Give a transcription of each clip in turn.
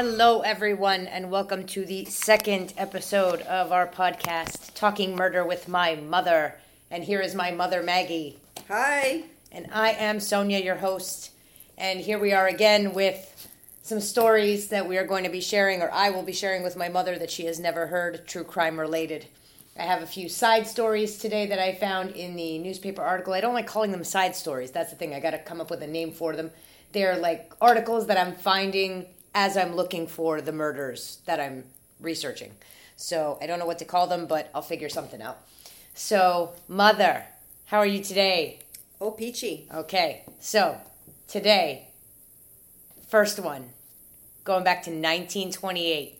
Hello, everyone, and welcome to the second episode of our podcast, Talking Murder with My Mother. And here is my mother, Maggie. Hi. And I am Sonia, your host. And here we are again with some stories that we are going to be sharing, or I will be sharing with my mother that she has never heard, true crime related. I have a few side stories today that I found in the newspaper article. I don't like calling them side stories. That's the thing. I got to come up with a name for them. They're like articles that I'm finding as I'm looking for the murders that I'm researching. So I don't know what to call them, but I'll figure something out. So, Mother, how are you today? Oh, peachy. Okay, so today, first one, going back to 1928.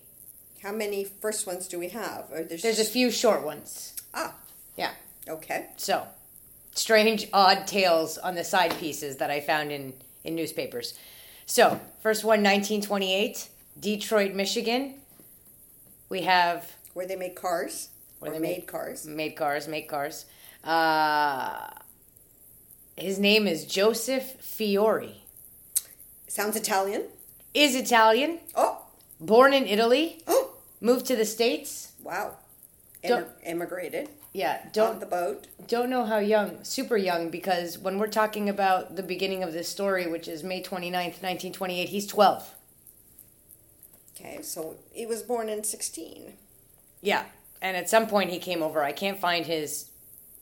How many first ones do we have? There's There's a few short ones. Ah, Yeah. okay. So, strange, odd tales on the side pieces that I found in, in newspapers. So, first one, 1928, Detroit, Michigan. We have Where they make cars. Where they made make- cars. made cars, make cars. Uh, his name is Joseph Fiore. Sounds Italian. Is Italian, Oh, born in Italy, oh, moved to the States. wow. Don't- Immig- Yeah, don't the boat. don't know how young, super young, because when we're talking about the beginning of this story, which is May 29th, 1928, he's 12. Okay, so he was born in 16. Yeah, and at some point he came over. I can't find his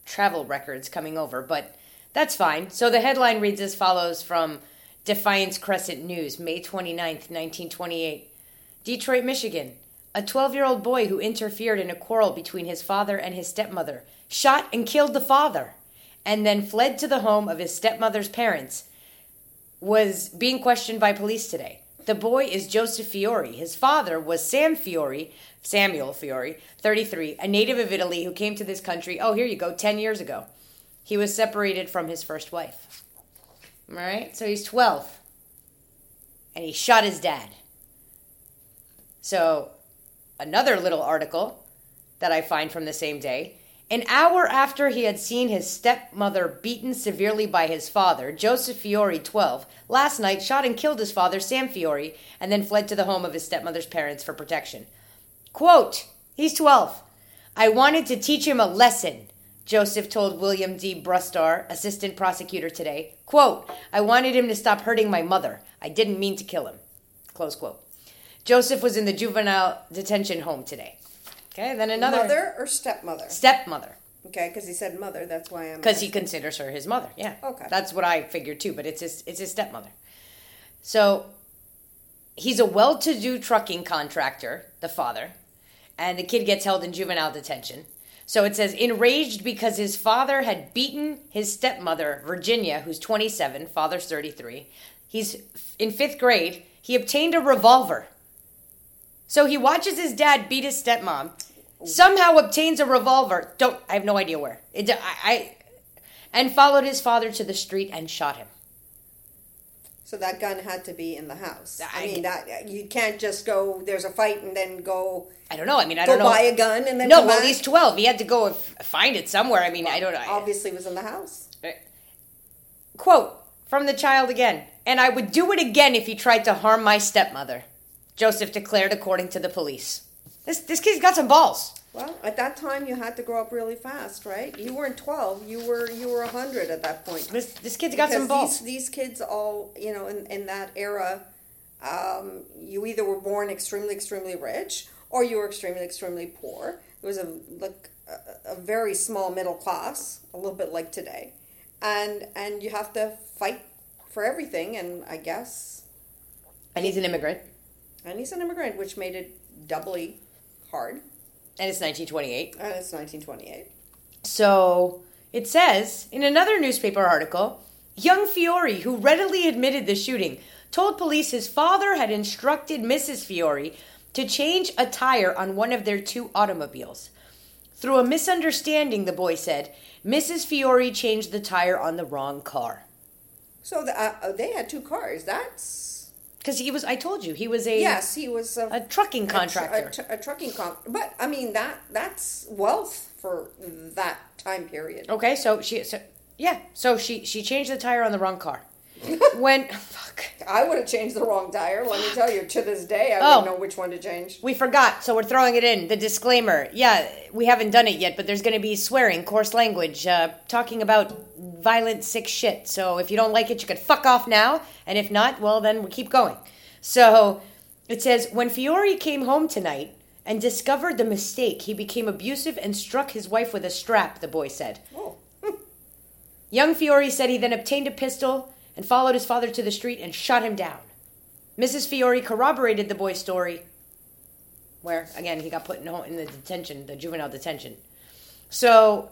travel records coming over, but that's fine. So the headline reads as follows from Defiance Crescent News, May 29th, 1928. Detroit, Michigan. A 12 year old boy who interfered in a quarrel between his father and his stepmother shot and killed the father and then fled to the home of his stepmother's parents was being questioned by police today. The boy is Joseph Fiore. His father was Sam Fiore, Samuel Fiore, 33, a native of Italy who came to this country, oh, here you go, 10 years ago. He was separated from his first wife. All right, so he's 12. And he shot his dad. So, another little article that I find from the same day. An hour after he had seen his stepmother beaten severely by his father, Joseph Fiore, 12, last night shot and killed his father, Sam Fiore, and then fled to the home of his stepmother's parents for protection. Quote, he's 12. I wanted to teach him a lesson, Joseph told William D. Brustar, assistant prosecutor today. Quote, I wanted him to stop hurting my mother. I didn't mean to kill him. Close quote. Joseph was in the juvenile detention home today. Okay, then another Mother or stepmother? stepmother Okay, because he said mother. That's why I'm. because he considers her his mother. Yeah, Okay. that's what I figured too. But it's his it's his stepmother. So he's a well-to-do trucking contractor, the father, and the kid gets held in juvenile detention. So it says enraged because his father had beaten his stepmother Virginia, who's 27, father's 33. He's in fifth grade. He obtained a revolver. So he watches his dad beat his stepmom, somehow obtains a revolver. Don't I have no idea where. It, I, I and followed his father to the street and shot him. So that gun had to be in the house. I, I- mean, that you can't just go. There's a fight and then go I don't know. I mean, I don't know. buy a gun and then no, well, he's twelve. He had to go find it somewhere. I mean, I don't know. obviously was in the house. Uh, quote from the child again. And I would do it again if he tried to harm my stepmother. Joseph declared, according to the police. This this kid's got some balls. Well, at that time you had to grow up really fast, right? You weren't twelve. You were you were hundred at that point. This this kid's got some balls. These, these kids all, you know, in, in that era, um, you either were born extremely, extremely rich or you were extremely, extremely poor. There was a like a, a very small middle class, a little bit like today, and and you have to fight for everything. And I guess, and he's an immigrant. And he's an immigrant, which made it doubly hard. And it's 1928. And it's nineteen twenty eight. So it says in another newspaper article, young Fiore, who readily admitted the shooting, told police his father had instructed Mrs. Fiore to change a tire on one of their two automobiles. Through a misunderstanding, the boy said, Mrs. Fiore changed the tire on the wrong car. So the, uh, they had two cars. That's Because he was, I told you, he was a, yes, he was a, a trucking a tr- contractor. a, tr- a trucking con. But I mean that that's wealth for that time period. Okay, so she, so, yeah, so she she changed the tire on the wrong car. when fuck, I would have changed the wrong tire. Let me tell you, to this day, I Oh. wouldn't know which one to change. We forgot, so we're throwing it in. The disclaimer. Yeah, we haven't done it yet, but there's going to be swearing, coarse language, uh, talking about violent, sick shit. So if you don't like it, you could fuck off now. And if not, well, then we keep going. So it says When Fiore came home tonight and discovered the mistake, he became abusive and struck his wife with a strap, the boy said. Oh, Young Fiore said he then obtained a pistol and followed his father to the street and shot him down. Mrs. Fiore corroborated the boy's story, where, again, he got put in, in the detention, the juvenile detention. So,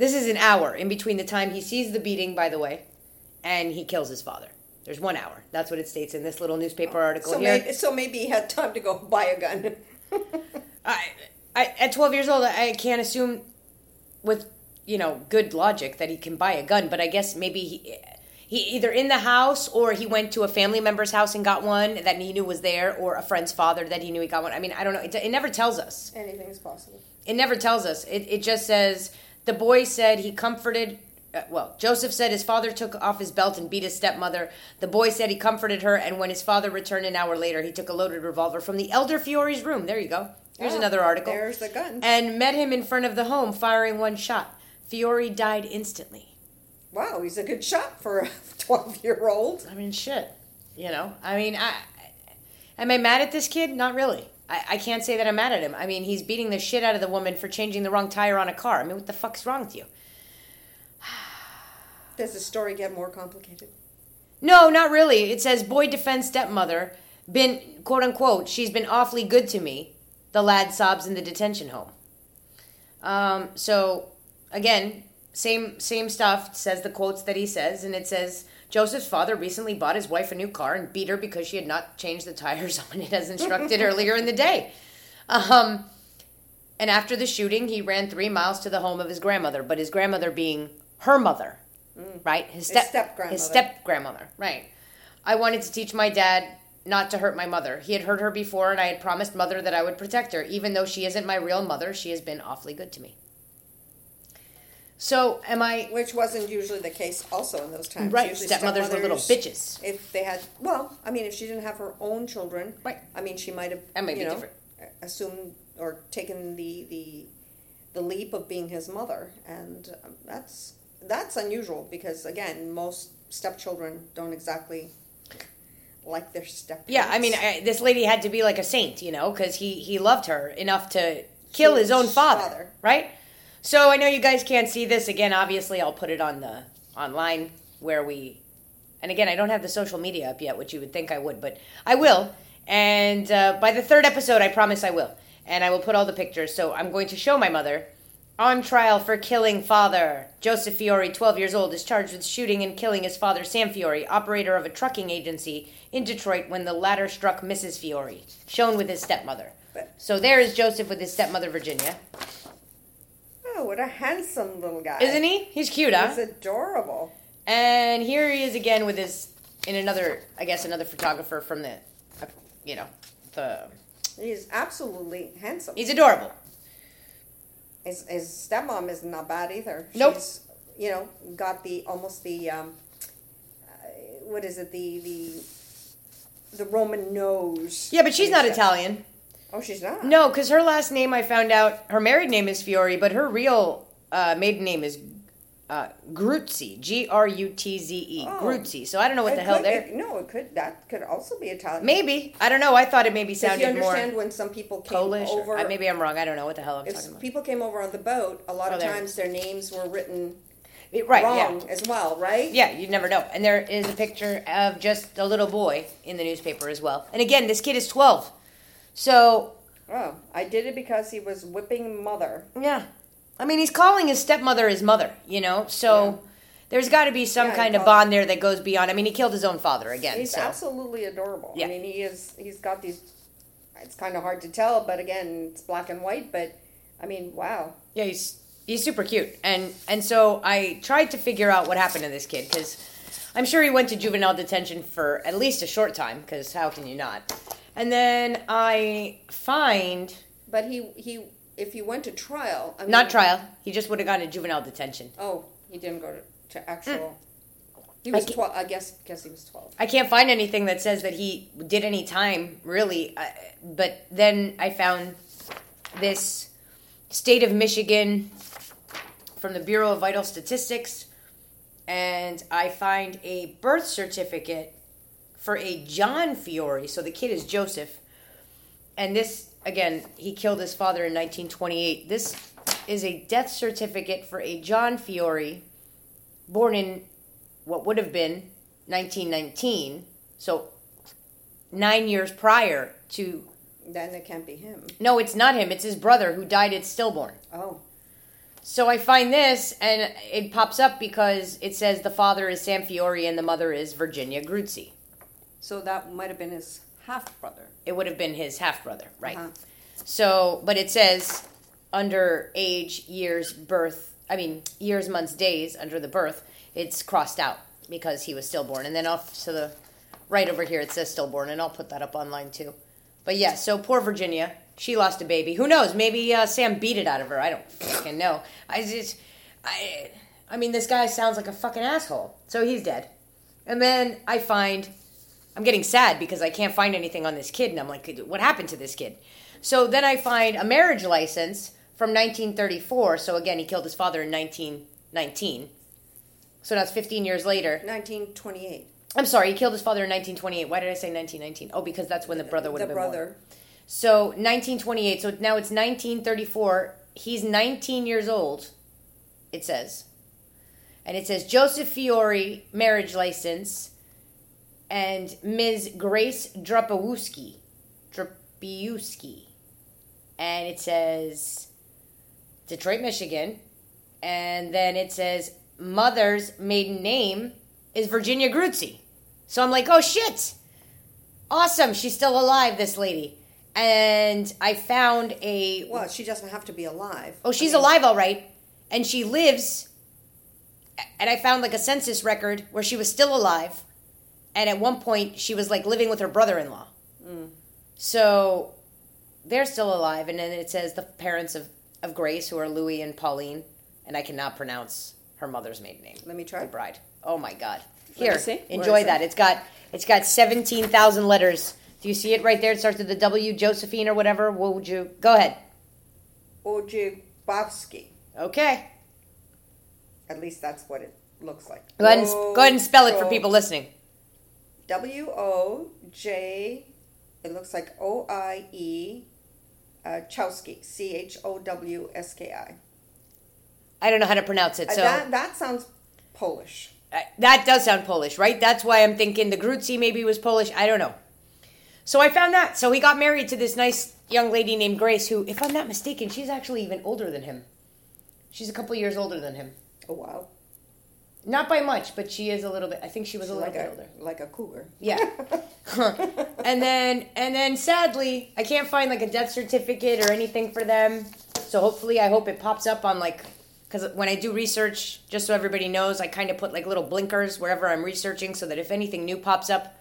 this is an hour in between the time he sees the beating, by the way, and he kills his father. There's one hour. That's what it states in this little newspaper oh. article so here. maybe, so maybe he had time to go buy a gun. I, I, at 12 years old, I can't assume with, you know, good logic that he can buy a gun, but I guess maybe he, he either in the house or he went to a family member's house and got one that he knew was there or a friend's father that he knew he got one. I mean, I don't know. It, it never tells us. Anything is possible. It never tells us. It, it just says the boy said he comforted. Uh, well, Joseph said his father took off his belt and beat his stepmother. The boy said he comforted her, and when his father returned an hour later, he took a loaded revolver from the elder Fiore's room. There you go. Here's Ah, another article. There's the gun. And met him in front of the home, firing one shot. Fiore died instantly. Wow, he's a good shot for a 12 year old. I mean, shit. You know, I mean, I am I mad at this kid? Not really. I, I can't say that I'm mad at him. I mean, he's beating the shit out of the woman for changing the wrong tire on a car. I mean, what the fuck's wrong with you? Does the story get more complicated? No, not really. It says boy defends stepmother. Been quote unquote. She's been awfully good to me. The lad sobs in the detention home. Um, so again, same same stuff. Says the quotes that he says, and it says Joseph's father recently bought his wife a new car and beat her because she had not changed the tires on it as instructed earlier in the day. Um, and after the shooting, he ran three miles to the home of his grandmother, but his grandmother being her mother, right? His step step-grandmother. His step grandmother, right? I wanted to teach my dad not to hurt my mother. He had hurt her before, and I had promised mother that I would protect her. Even though she isn't my real mother, she has been awfully good to me. So, am I Which wasn't usually the case also in those times. right? Usually Stepmothers were little stepmothers, bitches. If they had, well, I mean, if she didn't have her own children, Right. I mean, she might have, That might you be know, different. assumed or taken the, the, the leap of being his mother. And um, that's, that's unusual because, again, most stepchildren don't exactly like their step. Yeah, I mean, I, this lady had to be like a saint, you know, because he he loved her enough to kill his own father, Father. right? So I know you guys can't see this again. Obviously, I'll put it on the online where we. And again, I don't have the social media up yet, which you would think I would, but I will. And uh, by the third episode, I promise I will. And I will put all the pictures. So I'm going to show my mother on trial for killing father. Joseph Fiore, 12 years old, is charged with shooting and killing his father, Sam Fiore, operator of a trucking agency in Detroit when the latter struck Mrs. Fiore, shown with his stepmother. So there is Joseph with his stepmother, Virginia. Oh, what a handsome little guy. Isn't he? He's cute, huh? He's adorable. And here he is again with his, in another, I guess, another photographer from the, uh, you know, the. He's absolutely handsome. He's adorable. His, his stepmom is not bad either. Nope. She's, you know, got the almost the um, uh, what is it the the the Roman nose. Yeah, but she's not Italian. Oh, she's not. No, because her last name I found out, her married name is Fiore, but her real uh, maiden name is uh, Gruzzi. G R U T Z E. Oh. Gruzzi. So I don't know what the hell could- they're. it- no, it could. That could also be Italian. Maybe. I don't know. I thought it maybe If you sounded more understand when some people came Polish. or- over, uh, maybe I'm wrong. I don't know what the hell I'm if talking about. people came over on the boat, a lot Oh, of there. times their names were written right, wrong yeah. as well, right? Yeah, you never know. And there is a picture of just a little boy in the newspaper as well. And again, this kid is 12. So, Oh, I did it because he was whipping mother. yeah. I mean, he's calling his stepmother his mother, you know? So, Yeah. there's got to be some Yeah, kind of bond there that goes beyond. I mean, he killed his own father again. He's so. absolutely adorable. Yeah. I mean, he is. He's got these. It's kind of hard to tell, but again, it's black and white. But I mean, wow. Yeah, he's he's super cute, and and so I tried to figure out what happened to this kid because I'm sure he went to juvenile detention for at least a short time. Because how can you not? And then I find But he he if he went to trial, I mean, not trial. He just would have gone to juvenile detention. Oh, he didn't go to, to actual. Mm. He was I twelve. I guess. Guess he was twelve. I can't find anything that says that he did any time, really. I, but then I found this state of Michigan from the Bureau of Vital Statistics, and I find a birth certificate for a John Fiore. So the kid is Joseph. And this, again, he killed his father in 1928. This is a death certificate for a John Fiore born in what would have been 1919. So nine years prior to. Then it can't be him. No, it's not him. It's his brother who died at stillborn. Oh, So I find this, and it pops up because it says the father is Sam Fiore and the mother is Virginia Gruzzi. So that might have been his half brother. It would have been his half brother, right? Uh-huh. So, but it says under age, years, birth, I mean, years, months, days under the birth, it's crossed out because he was stillborn. And then off to the right over here, it says stillborn, and I'll put that up online too. But yeah, so poor Virginia, she lost a baby. Who knows? Maybe uh, Sam beat it out of her. I don't fucking know. I just, I, I mean, this guy sounds like a fucking asshole. So he's dead. And then I find I'm getting sad because I can't find anything on this kid, and I'm like, what happened to this kid? So then I find a marriage license from 1934. So again, he killed his father in 1919. So that's 15 years later. 1928. I'm sorry, he killed his father in 1928. Why did I say 1919? Oh, because that's when the brother would the have been born. brother. So 1928. So now it's 1934. He's 19 years old. It says, and it says Joseph Fiore marriage license, and Ms. Grace Drapowski, Drapowski, and it says Detroit, Michigan, and then it says mother's maiden name is Virginia Gruzzi. So I'm like, oh shit, awesome, she's still alive, this lady. And I found a Well, she doesn't have to be alive. Oh, she's I mean, alive, all right, and she lives. And I found like a census record where she was still alive, and at one point she was like living with her brother-in-law. So they're still alive, and then it says the parents of of Grace, who are Louis and Pauline, and I cannot pronounce her mother's maiden name. Let me try. The bride. Oh my God! Here, see. Enjoy that. it? It's got it's got seventeen thousand letters. Do you see it right there? It starts with the W, Josephine or whatever. What would you go ahead? Ojibowski. Okay. At least that's what it looks like. Go ahead and go ahead and spell it for people listening. W O J. It looks like O I E. Uh, Chowski. C H O W S K I. I don't know how to pronounce it, Uh, so that that sounds Polish. uh, that does sound Polish, right? That's why I'm thinking the Gruzzi maybe was Polish. I don't know. So I found that. So he got married to this nice young lady named Grace, who, if I'm not mistaken, she's actually even older than him. She's a couple years older than him. Oh wow. Not by much, but she is a little bit. I think she was a little like bit a older. like a cougar. Yeah. and then and then sadly, I can't find like a death certificate or anything for them. So hopefully, I hope it pops up on like because when I do research, just so everybody knows, I kind of put like little blinkers wherever I'm researching, so that if anything new pops up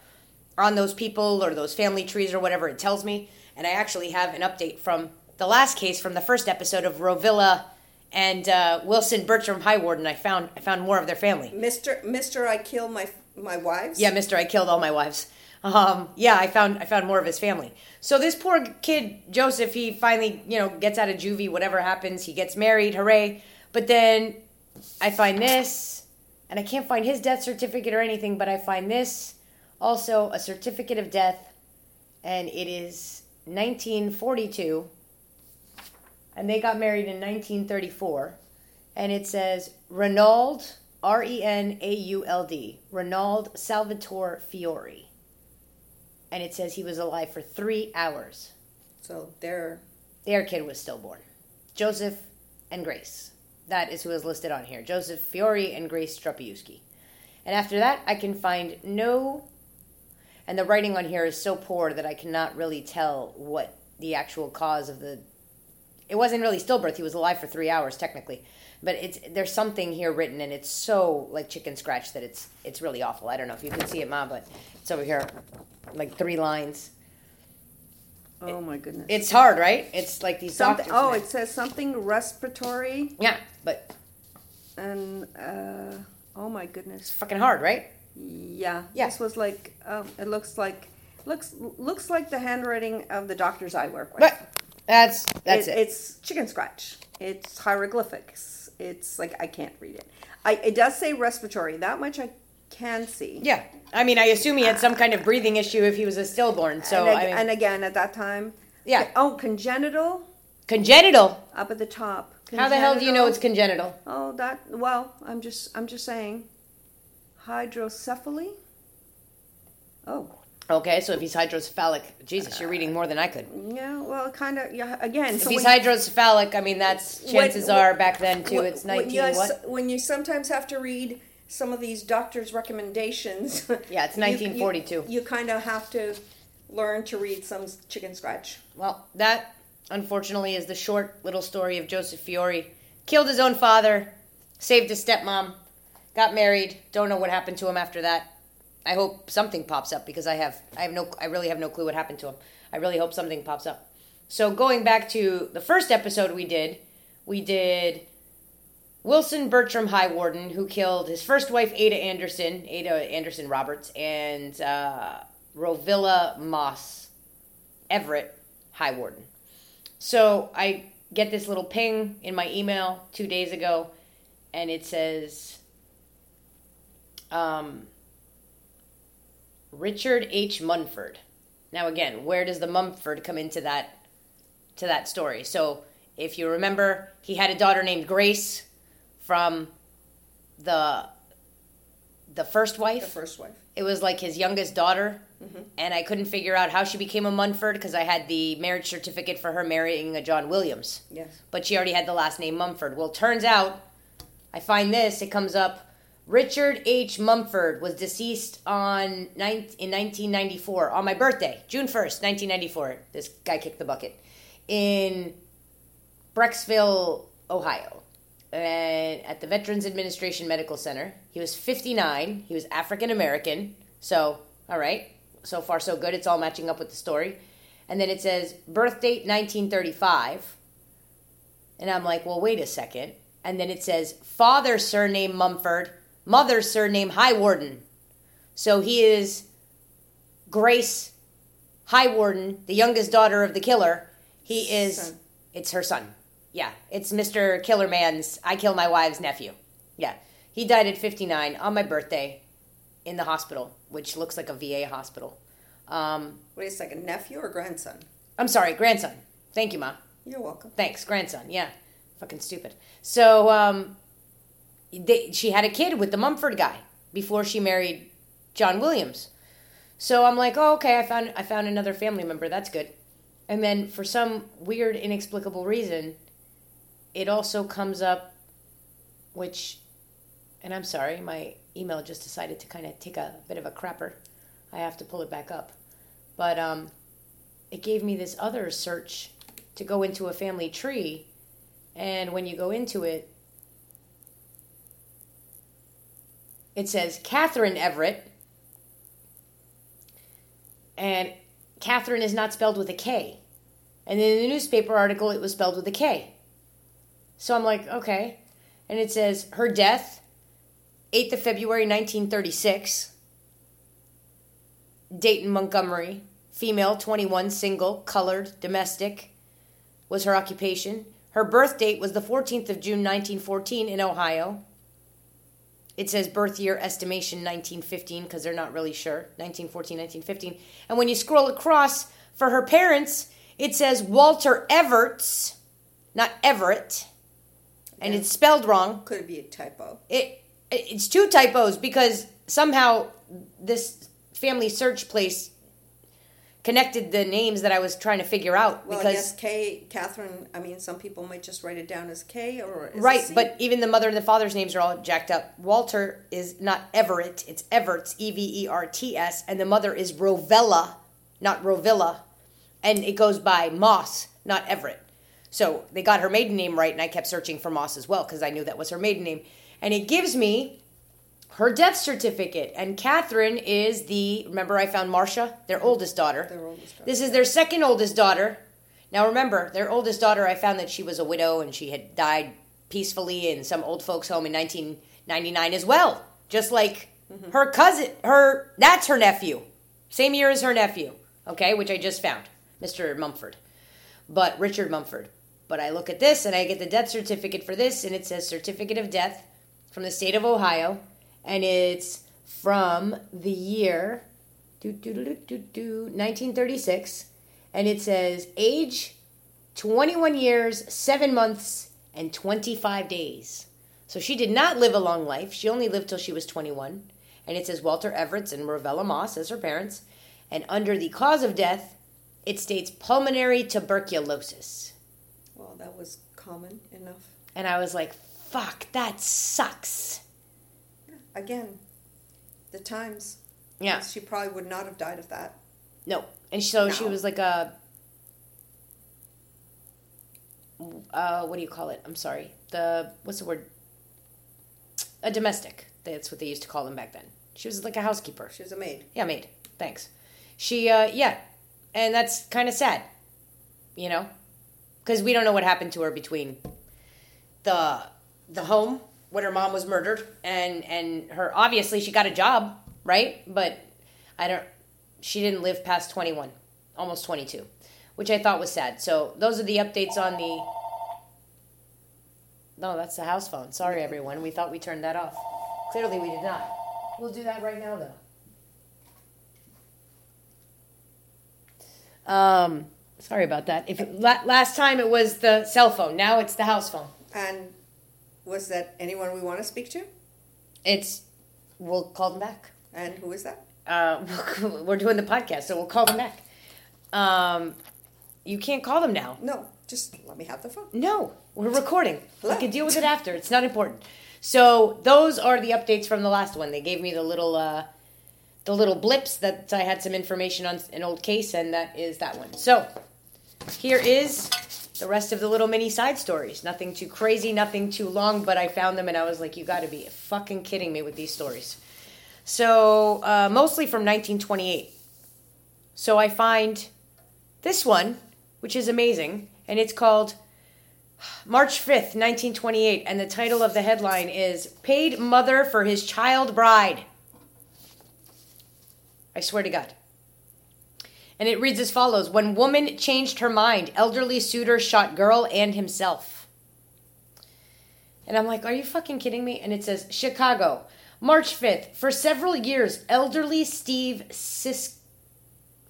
on those people or those family trees or whatever, it tells me. And I actually have an update from the last case from the first episode of Rovilla and uh, Wilson Bertram High Warden. I found I found more of their family. Mister Mister, I killed my my wives. Yeah, Mister, I killed all my wives. Um, yeah, I found I found more of his family. So this poor kid Joseph, he finally you know gets out of juvie. Whatever happens, he gets married. Hooray! But then I find this, and I can't find his death certificate or anything. But I find this also a certificate of death, and it is 1942, and they got married in 1934, and it says Renauld R E N A U L D Renauld Salvatore Fiore, and it says he was alive for three hours. So they're Their kid was stillborn. Joseph and Grace. That is who is listed on here. Joseph Fiore and Grace Strapiuski. And after that, I can find no. And the writing on here is so poor that I cannot really tell what the actual cause of the. It wasn't really stillbirth. He was alive for three hours technically, but it's there's something here written, and it's so like chicken scratch that it's it's really awful. I don't know if you can see it, Ma, but it's over here, like three lines. oh my goodness. It's hard, right? It's like these something. doctors. Oh, it says something respiratory Yeah, but and uh, Oh my goodness. it's Fucking hard, right? Yeah. Yeah. This was like um, it looks like looks looks like the handwriting of the doctors I work with. But that's that's it. It's chicken scratch. It's hieroglyphics. It's like I can't read it. I it does say respiratory. That much I can see. Yeah. I mean, I assume he had some kind of breathing issue if he was a stillborn. So, and, ag- I mean, and again at that time. Yeah. Oh, congenital congenital. up at the top. How the hell do you know it's congenital? Oh, that well, I'm just I'm just saying. Hydrocephaly. Oh, Okay, so if he's hydrocephalic, Jesus, you're reading more than I could. yeah. Well, kind of. Yeah. Again, If he's when- hydrocephalic, I mean, that's chances when- are back then too. when- It's 19 you, what? When you sometimes have to read some of these doctors' recommendations. Yeah, it's you- you- 1942. You, kind of have to learn to read some chicken scratch. Well, that unfortunately is the short little story of Joseph Fiore. Killed his own father, saved his stepmom, got married. Don't know what happened to him after that. I hope something pops up because I have I have no I really have no clue what happened to him. I really hope something pops up. So going back to the first episode we did, we did Wilson Bertram High Warden, who killed his first wife Ada Anderson, Ada Anderson Roberts, and uh, Rovilla Moss Everett High Warden. So I get this little ping in my email two days ago, and it says, um, Richard H. Mumford. Now again, where does the Mumford come into that to that story? So if you remember, he had a daughter named Grace from the the first wife. The first wife. It was like his youngest daughter, mm-hmm. and I couldn't figure out how she became a Mumford because I had the marriage certificate for her marrying a John Williams, Yes. but she already had the last name Mumford. Well, turns out, I find this. It comes up. Richard H. Mumford was deceased on nine, in 1994 on my birthday, June 1st, 1994. This guy kicked the bucket in Brecksville, Ohio, and at the Veterans Administration Medical Center. He was 59. He was African American. So, all right, so far so good. It's all matching up with the story. And then it says birth date 1935. And I'm like, well, wait a second. And then it says father surname Mumford, mother surname High Warden. So he is Grace High Warden, the youngest daughter of the killer. He is, Son. it's her son. Yeah, it's Mr. Killerman's I Kill My Wife's nephew. Yeah, he died at 59 on my birthday in the hospital, which looks like a VA hospital. Um, Wait a second. Nephew or grandson? I'm sorry, grandson. Thank you, Ma. You're welcome. Thanks, grandson. Yeah, fucking stupid. So, um, they, she had a kid with the Mumford guy before she married John Williams. So I'm like, oh, okay, I found I found another family member. That's good. And then for some weird, inexplicable reason, it also comes up, which, and I'm sorry, my email just decided to kind of take a bit of a crapper. I have to pull it back up, but um, it gave me this other search to go into a family tree, and when you go into it, it says Catherine Everett, and Catherine is not spelled with a K. And in the newspaper article, it was spelled with a K. So I'm like, okay. And it says her death, 8th of February 1936, Dayton, Montgomery, female, 21, single, colored, domestic, was her occupation. Her birth date was the 14th of June 1914 in Ohio. It says birth year estimation 1915 because they're not really sure. 1914, 1915. And when you scroll across for her parents, it says Walter Everts, not Everett. And it's spelled wrong. Could it be a typo? It it's two typos because somehow this family search place connected the names that I was trying to figure out Well, because I guess K, Catherine. I mean, some people might just write it down as K or as Right, but even the mother and the father's names are all jacked up. Walter is not Everett, it's Everts, E V E R T S, and the mother is Rovella, not Rovilla. And it goes by Moss, not Everett. So they got her maiden name right, and I kept searching for Moss as well because I knew that was her maiden name. And it gives me her death certificate. And Catherine is the, remember I found Marcia, their oldest daughter. Their oldest daughter. This is their second oldest daughter. Now remember, their oldest daughter, I found that she was a widow and she had died peacefully in some old folks' home in 1999 as well. just like mm-hmm. her cousin. Her that's her nephew, same year as her nephew. Okay, which I just found, Mr. Mumford, but Richard Mumford. But I look at this and I get the death certificate for this, and it says certificate of death from the state of Ohio, and it's from the year do, do, do, do, do, do, 1936, and it says age 21 years, 7 months, and 25 days. So she did not live a long life. She only lived till she was 21. And it says Walter Everett and Ravella Moss as her parents. And under the cause of death, it states pulmonary tuberculosis. Well, that was common enough. And I was like, fuck, that sucks. Again, the times. Yeah. She probably would not have died of that. No. And so she was like a. Uh, what do you call it? I'm sorry. The what's the word? A domestic. That's what they used to call them back then. She was like a housekeeper. She was a maid. Yeah, maid. Thanks. She, uh, yeah, and that's kind of sad, you know, because we don't know what happened to her between the the home when her mom was murdered and and her. Obviously, she got a job, right? But I don't. She didn't live past twenty one, almost twenty two, which I thought was sad. So those are the updates on the. No, that's the house phone. Sorry, everyone. We thought we turned that off. Clearly, we did not. We'll do that right now, though. Um, sorry about that. If last time it was the cell phone, now it's the house phone. And was that anyone we want to speak to? It's we'll call them back. And who is that? Uh, we're doing the podcast, so we'll call them back. Um, you can't call them now. No, just let me have the phone. No, we're recording. We can deal with it after. It's not important. So those are the updates from the last one. They gave me the little uh, the little blips that I had some information on an old case, and that is that one. So here is the rest of the little mini side stories. Nothing too crazy, nothing too long, but I found them and I was like, you got to be fucking kidding me with these stories. So uh, mostly from 1928. So I find this one, which is amazing, and it's called March 5th, 1928, and the title of the headline is Paid Mother for His Child Bride. I swear to God. And it reads as follows When woman changed her mind, elderly suitor shot girl and himself. And I'm like, are you fucking kidding me? And it says, Chicago, March 5th. For several years, elderly Steve Sis.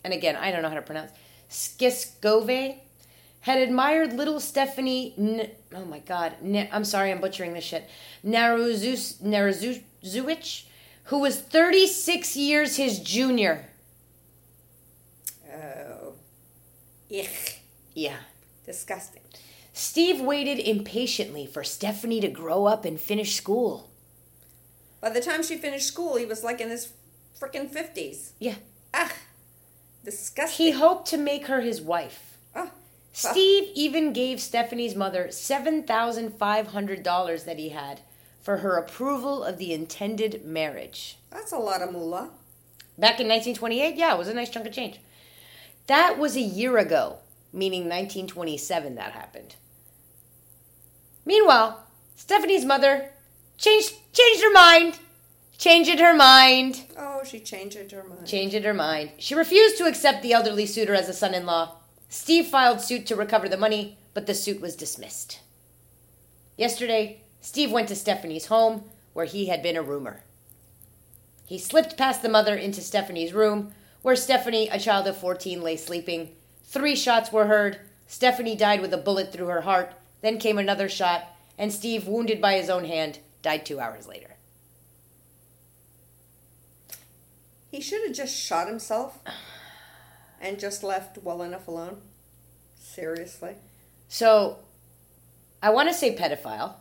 And again, I don't know how to pronounce. Skiskove had admired little Stephanie. N- oh my God. N- I'm sorry, I'm butchering this shit. Naruzus- who was 36 years his junior. Oh. Ich. Yeah. Disgusting. Steve waited impatiently for Stephanie to grow up and finish school. By the time she finished school, he was like in his freaking 50s. Yeah. Ah. Disgusting. He hoped to make her his wife. Ah. Steve even gave Stephanie's mother $7,500 that he had for her approval of the intended marriage. That's a lot of moolah. Back in 1928, yeah, it was a nice chunk of change. That was a year ago, meaning 1927 that happened. Meanwhile, Stephanie's mother changed changed her mind. Changed her mind. Oh, she changed her mind. Changed her mind. She refused to accept the elderly suitor as a son-in-law. Steve filed suit to recover the money, but the suit was dismissed. Yesterday, Steve went to Stephanie's home, where he had been a roomer. He slipped past the mother into Stephanie's room, where Stephanie, a child of 14, lay sleeping. Three shots were heard. Stephanie died with a bullet through her heart. Then came another shot, and Steve, wounded by his own hand, died two hours later. He should have just shot himself and just left well enough alone. Seriously. So, I want to say pedophile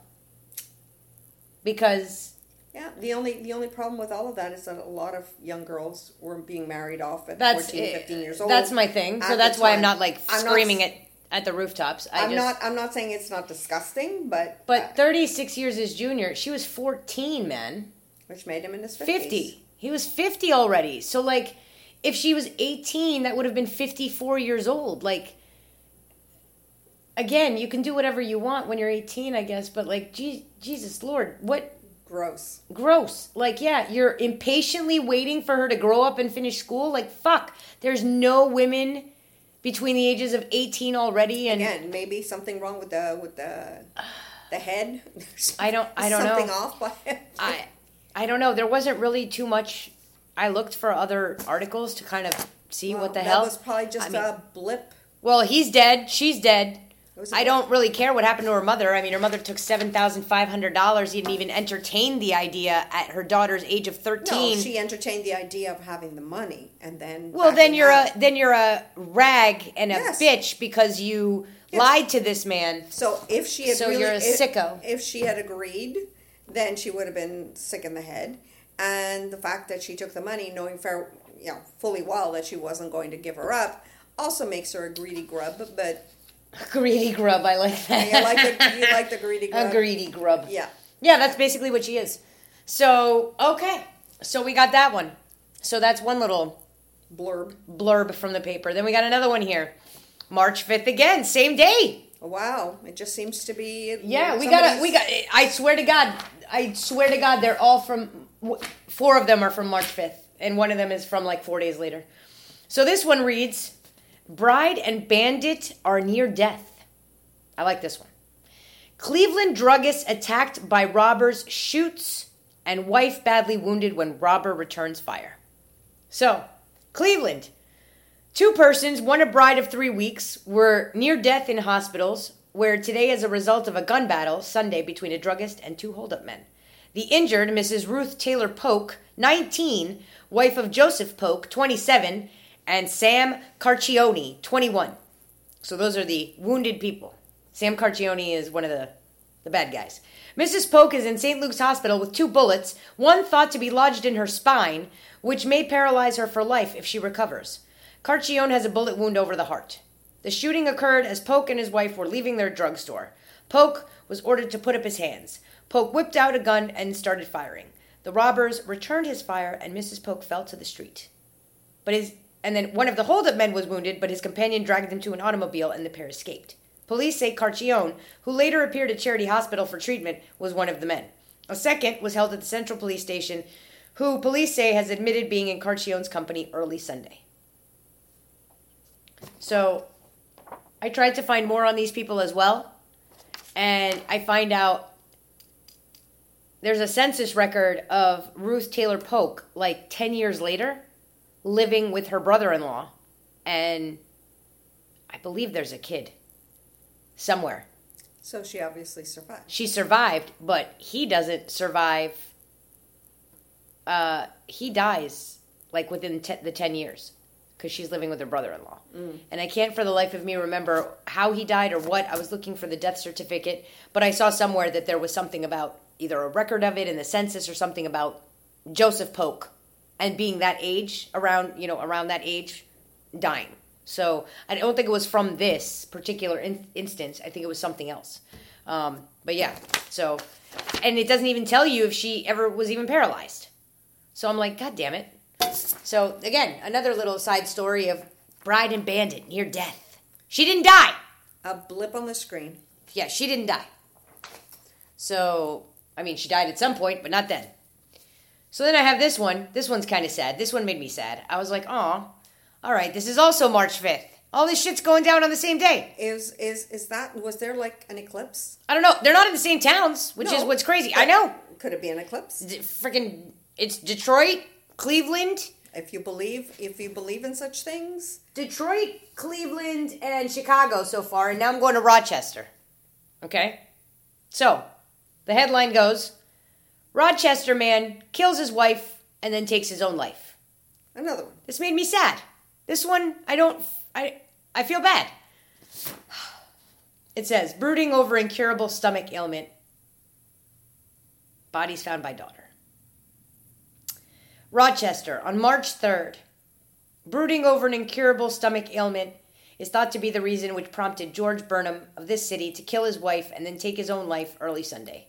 because Yeah, the only the only problem with all of that is that a lot of young girls were being married off at that's 14, 15 years old. That's my thing. So that's why I'm not like I'm screaming s- it at the rooftops. I I'm just, not I'm not saying it's not disgusting, but But uh, 36 years his junior. She was 14, man. which made him in his 50s. 50. He was 50 already. So like if she was 18, that would have been 54 years old. Like again, you can do whatever you want when you're 18, I guess, but like Je- Jesus Lord, what Gross. Gross. Like, yeah, you're impatiently waiting for her to grow up and finish school. Like, fuck. There's no women between the ages of 18 already and Again, maybe something wrong with the with the the head. I don't- I don't know. something off by. I I don't know. There wasn't really too much I looked for other articles to kind of see Well, what the that hell. was probably just I mean- a blip. Well, he's dead. She's dead. It was a I don't really care what happened to her mother. I mean, her mother took seven thousand five hundred dollars. He didn't even entertain the idea at her daughter's age of No, thirteen. she entertained the idea of having the money, and then well, then you're out. a then you're a rag and a Yes. bitch because you Yes. lied to this man. So if she had So really, you're a if, sicko. If she had agreed, then she would have been sick in the head. And the fact that she took the money, knowing fair, you know, fully well that she wasn't going to give her up, also makes her a greedy grub. But Greedy grub. I like that. you like the you like the greedy grub. a greedy grub. Yeah. Yeah, that's basically what she is. So okay, so we got that one. So that's one little Blurb. blurb from the paper. Then we got another one here. March 5th again, same day. Wow, it just seems to be. Yeah, we got to we got I swear to god, I swear to god they're all from four of them are from March 5th and one of them is from like 4 days later. So this one reads, Bride and bandit are near death. I like this one. Cleveland druggist attacked by robbers shoots and wife badly wounded when robber returns fire. So, Cleveland. Two persons, one a bride of three weeks, were near death in hospitals, where today, as a result of a gun battle Sunday between a druggist and two holdup men. The injured, Mrs. Ruth Taylor Polk, 19, wife of Joseph Polk, 27, and Sam Carcione, 21. So those are the wounded people. Sam Carcione is one of the, the bad guys. Mrs. Polk is in St. Luke's Hospital with two bullets, one thought to be lodged in her spine, which may paralyze her for life if she recovers. Carcione has a bullet wound over the heart. The shooting occurred as Polk and his wife were leaving their drugstore. Polk was ordered to put up his hands. Polk whipped out a gun and started firing. The robbers returned his fire, and Mrs. Polk fell to the street. But his and then one of the holdup men was wounded, but his companion dragged him to an automobile, and the pair escaped. Police say Carcione, who later appeared at Charity Hospital for treatment, was one of the men. A second was held at the Central Police Station, who police say has admitted being in Carcione's company early Sunday. So, I tried to find more on these people as well, and I find out there's a census record of Ruth Taylor Polk like 10 years later living with her brother-in-law and I believe there's a kid somewhere. So she obviously survived. She survived, but he doesn't survive uh he dies like within te- the 10 years cuz she's living with her brother-in-law. And I can't for the life of me remember how he died or what. I was looking for the death certificate, but I saw somewhere that there was something about either a record of it in the census or something about Joseph Polk and being that age around, you know, around that age dying. So I don't think it was from this particular in- instance. I think it was something else. Um, but yeah, so and it doesn't even tell you if she ever was even paralyzed. So I'm like, God damn it. So again, another little side story of bride and bandit near death. She didn't die. A blip on the screen. Yeah, she didn't die. So I mean, she died at some point, but not then. So then I have this one. This one's kind of sad. This one made me sad. I was like, oh, all right, this is also March 5th. All this shit's going down on the same day. Is is is that was there like an eclipse? I don't know. They're not in the same towns, which is what's crazy. but I know. Could it be an eclipse? D- Freaking, it's Detroit, Cleveland, If you believe if you believe in such things, Detroit, Cleveland, and Chicago so far, and now I'm going to Rochester. Okay? So, the headline goes Rochester man kills his wife and then takes his own life. another one. This made me sad. This one, I don't, I, I feel bad. It says, brooding over incurable stomach ailment. Bodies found by daughter. Rochester, on March 3rd. Brooding over an incurable stomach ailment is thought to be the reason which prompted George Burnham of this city to kill his wife and then take his own life early Sunday.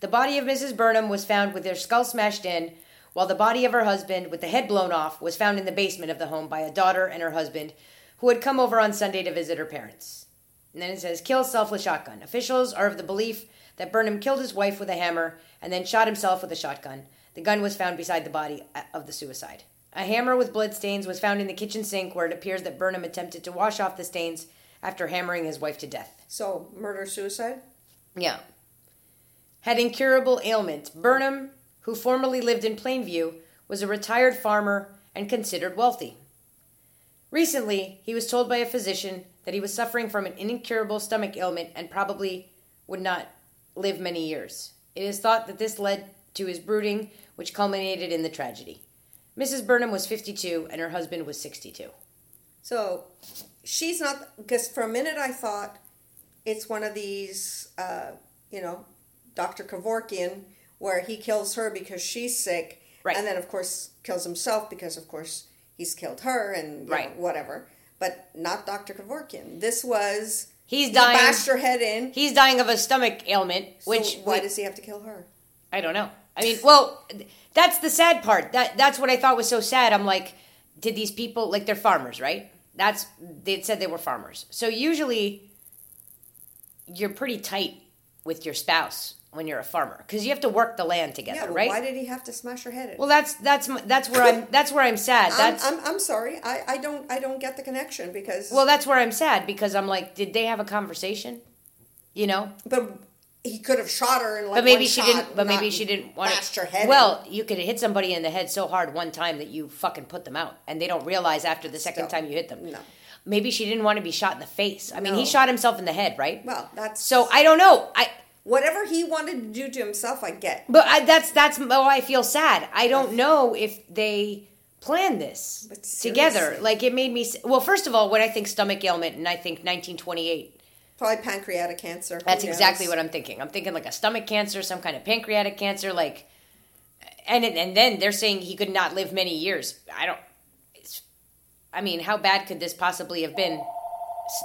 The body of Mrs. Burnham was found with their skull smashed in, while the body of her husband, with the head blown off, was found in the basement of the home by a daughter and her husband, who had come over on Sunday to visit her parents. And then it says, kill self with shotgun. Officials are of the belief that Burnham killed his wife with a hammer and then shot himself with a shotgun. The gun was found beside the body uh, of the suicide. A hammer with bloodstains was found in the kitchen sink where it appears that Burnham attempted to wash off the stains after hammering his wife to death. So, murder suicide? Yeah. Had incurable ailments. Burnham, who formerly lived in Plainview, was a retired farmer and considered wealthy. Recently, he was told by a physician that he was suffering from an incurable stomach ailment and probably would not live many years. It is thought that this led to his brooding, which culminated in the tragedy. Mrs. Burnham was 52 and her husband was 62. So, she's not, because for a minute I thought it's one of these, uh, you know, Dr. Kevorkian, where he kills her because she's sick, Right. and then, of course, kills himself because, of course, he's killed her and Right. know, whatever. But not Dr. Kevorkian. This was. He's he dying. bashed her head in. He's dying of a stomach ailment, which why we- does he have to kill her? I don't know. I mean, well, that's the sad part. That that's what I thought was so sad. I'm like, did these people like they're farmers, right? That's they said they were farmers. So usually you're pretty tight with your spouse when you're a farmer because you have to work the land together, Yeah, well, right? why did he have to smash her head in? well, that's that's that's where I'm that's where I'm sad. I'm, That's I'm, I'm sorry. I, I don't I don't get the connection because well, that's where I'm sad because I'm like, did they have a conversation? You know, but he could have shot her and like but maybe she didn't. But maybe she didn't want to. her head. in. Well, you could hit somebody in the head so hard one time that you fucking put them out, and they don't realize after the second time you hit them. no. Maybe she didn't want to be shot in the face. I mean, he shot himself in the head, right? well, that's So I don't know. I whatever he wanted to do to himself. I get. but I, that's that's why I feel sad. I don't know if they planned this together. Like it made me. Well, first of all, when I think stomach ailment, and I think 1928. Probably pancreatic cancer. who That's exactly what I'm thinking. I'm thinking like a stomach cancer, some kind of pancreatic cancer, like, and and then they're saying he could not live many years. I don't. It's, I mean, how bad could this possibly have been?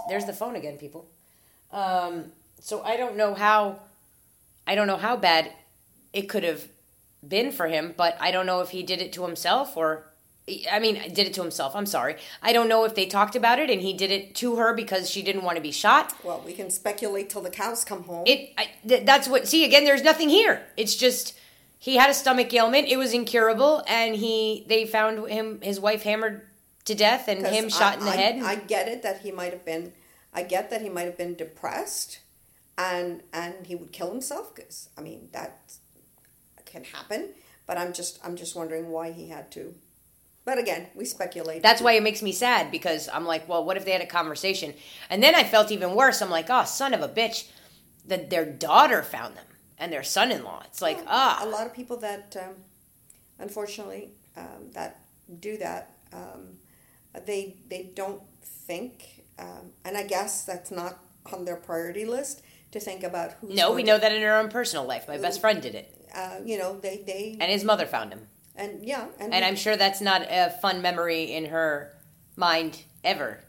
There's the phone again, people. Um, so I don't know how. I don't know how bad it could have been for him, but I don't know if he did it to himself or. I mean, did it to himself. I'm sorry. I don't know if they talked about it and he did it to her because she didn't want to be shot. Well, we can speculate till the cows come home. It I, th- that's what see again there's nothing here. It's just he had a stomach ailment, it was incurable and he they found him his wife hammered to death and him shot I- in the I, head. I get it that he might have been. I get that he might have been depressed, and and he would kill himself because I mean that can happen. But I'm just I'm just wondering why he had to. But again, we speculate. that's why it makes me sad because I'm like, well, what if they had a conversation? And then I felt even worse. I'm like, oh, son of a bitch, that their daughter found them and their son-in-law. It's like, ah a ah, lot of people that um, unfortunately um, that do that um, they they don't think um, and i guess that's not on their priority list to think about who's no, we know to- that in our own personal life. My best friend did it, uh, you know they they and his mother found him. and yeah and, And I'm sure that's not a fun memory in her mind ever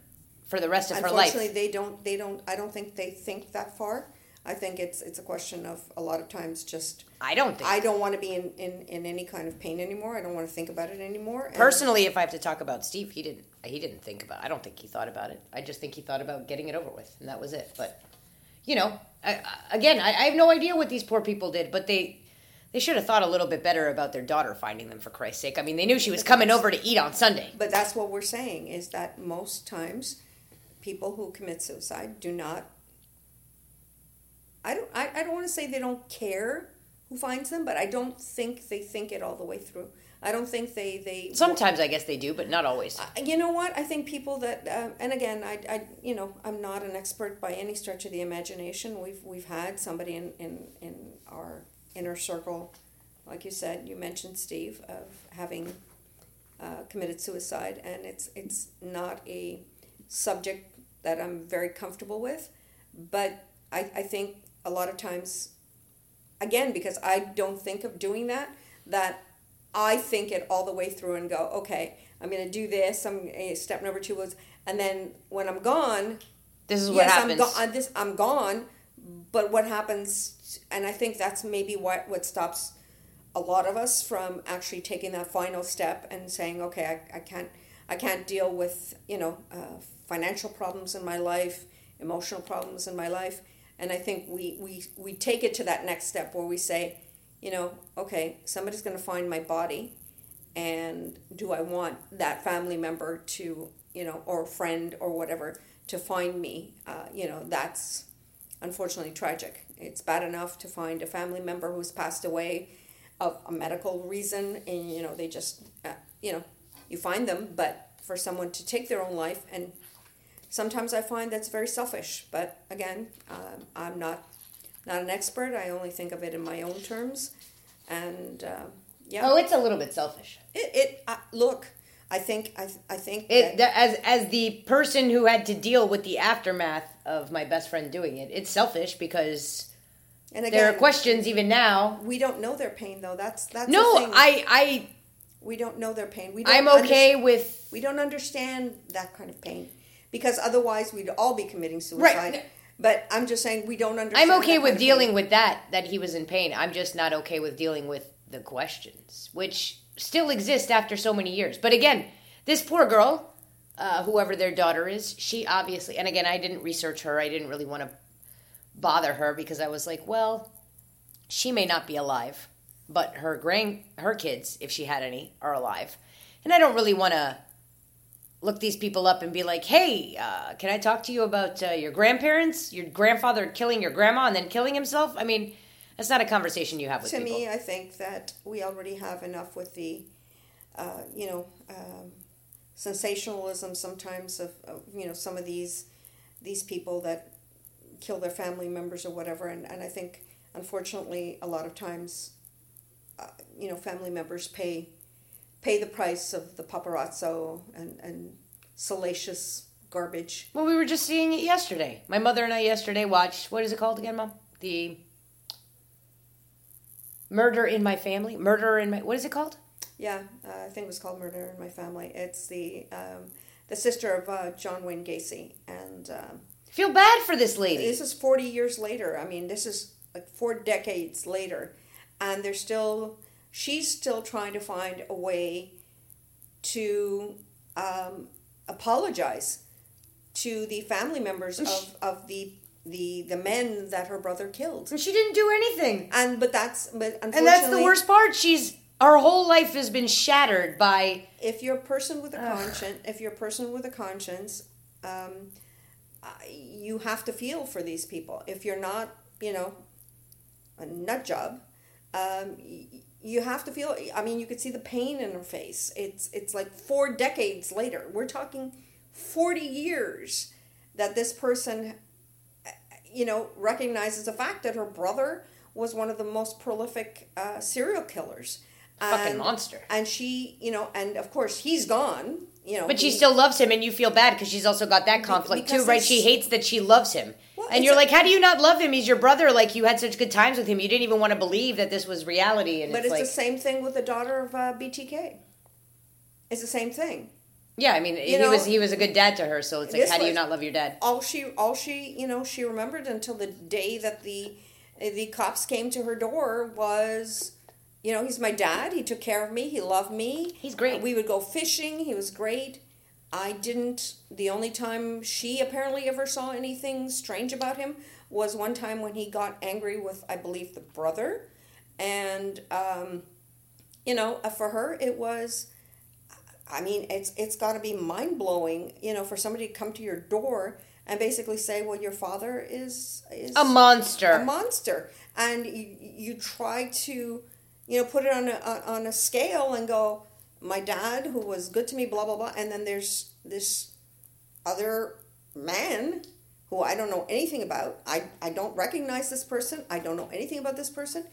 for the rest of her life. unfortunately they don't they don't i don't think they think that far i think it's it's a question of a lot of times just I don't think. i don't want to be in, in in any kind of pain anymore i don't want to think about it anymore and- Personally, if I have to talk about Steve, he didn't. He didn't think about. I don't think he thought about it. I just think he thought about getting it over with, and that was it. But you know, I, again, I, I have no idea what these poor people did, but they they should have thought a little bit better about their daughter finding them. For Christ's sake, I mean, they knew she was coming over to eat on Sunday. But that's what we're saying is that most times people who commit suicide do not I don't I, I don't want to say they don't care who finds them, but I don't think they think it all the way through. I don't think they they Sometimes I guess they do, but not always. Uh, you know what? I think people that, um, and again, I, I, you know, I'm not an expert by any stretch of the imagination. We've we've had somebody in in in our inner circle, like you said, you mentioned Steve of having uh, committed suicide, and it's it's not a subject that I'm very comfortable with, but I I think a lot of times, again, because I don't think of doing that, that I think it all the way through and go, okay, I'm going to do this. I'm eh, step number two was, and then when I'm gone, This is what yes, happens. I'm gone. This I'm gone, but what happens? And I think that's maybe what what stops a lot of us from actually taking that final step and saying, okay, I, I can't I can't deal with you know uh, financial problems in my life, emotional problems in my life, And I think we, we, we take it to that next step where we say, you know, okay, somebody's going to find my body, and do I want that family member to, you know, or friend or whatever to find me? Uh, you know, that's unfortunately tragic. It's bad enough to find a family member who's passed away of a medical reason, and you know, they just, uh, you know, you find them, but for someone to take their own life and sometimes I find that's very selfish. But again, um, I'm not not an expert. I only think of it in my own terms, and uh, yeah. Oh, it's a little bit selfish. It, it uh, look. I think I, I think it that, as as the person who had to deal with the aftermath of my best friend doing it. It's selfish because and again, there are questions even now. We don't know their pain though. That's that's no. I I we don't know their pain. We I'm okay with. We don't understand that kind of pain because otherwise we'd all be committing suicide. Right. But I'm just saying we don't understand. I'm okay with dealing with that, that he was in pain. I'm just not okay with dealing with the questions, which still exist after so many years. But again, this poor girl, uh, whoever their daughter is, she obviously, and again, I didn't research her. I didn't really want to bother her because I was like, well, she may not be alive, but her grand, her kids, if she had any, are alive, and I don't really want to look these people up and be like, hey, uh, can I talk to you about uh, your grandparents, your grandfather killing your grandma and then killing himself? I mean, that's not a conversation you have with to people. me, I think that we already have enough with the, uh, you know, um, sensationalism sometimes of, of, you know some of these these people that kill their family members or whatever, and, and I think unfortunately a lot of times, uh, you know, family members pay pay the price of the paparazzo and, and salacious garbage. Well, we were just seeing it yesterday. My mother and I yesterday watched, what is it called again, Mom? The Murder in My Family? Murder in My, what is it called? Yeah, uh, I think it was called Murder in My Family. It's the, um, the sister of uh, John Wayne Gacy. And um, feel bad for this lady. This is 40 years later. I mean, this is like four decades later. And they're still she's still trying to find a way to um, apologize to the family members of, of the the the men that her brother killed. And she didn't do anything. And but that's but and that's the worst part. She's our whole life has been shattered by. If you're a person with a conscience, if you're a person with a conscience, um, you have to feel for these people. If you're not, you know, a nut job, um, you have to feel i mean you could see the pain in her face. It's it's like four decades later. We're talking 40 years that this person you know recognizes the fact that her brother was one of the most prolific uh, serial killers. Fucking and, monster. and she you know and of course he's gone you know but he, she still loves him and you feel bad because she's also got that conflict too right she hates that she loves him well, and you're like, how do you not love him? He's your brother. Like you had such good times with him. You didn't even want to believe that this was reality. And but it's, it's like, the same thing with the daughter of uh, BTK. It's the same thing. Yeah, I mean, you he know, was he was a good dad to her. So it's like, how do you not love your dad? All she, all she, you know, she remembered until the day that the the cops came to her door was you know, he's my dad. He took care of me. He loved me. He's great. we would go fishing. He was great. I didn't. The only time she apparently ever saw anything strange about him was one time when he got angry with, I believe, the brother. And, um, you know, uh, for her, it was, I mean, it's, it's got to be mind blowing, you know, for somebody to come to your door and basically say, well, your father is, is a monster. A monster. And you, you try to, you know, put it on a, on a scale and go, my dad, who was good to me, blah, blah, blah. And then there's this other man who I don't know anything about. I, I don't recognize this person. I don't know anything about this person.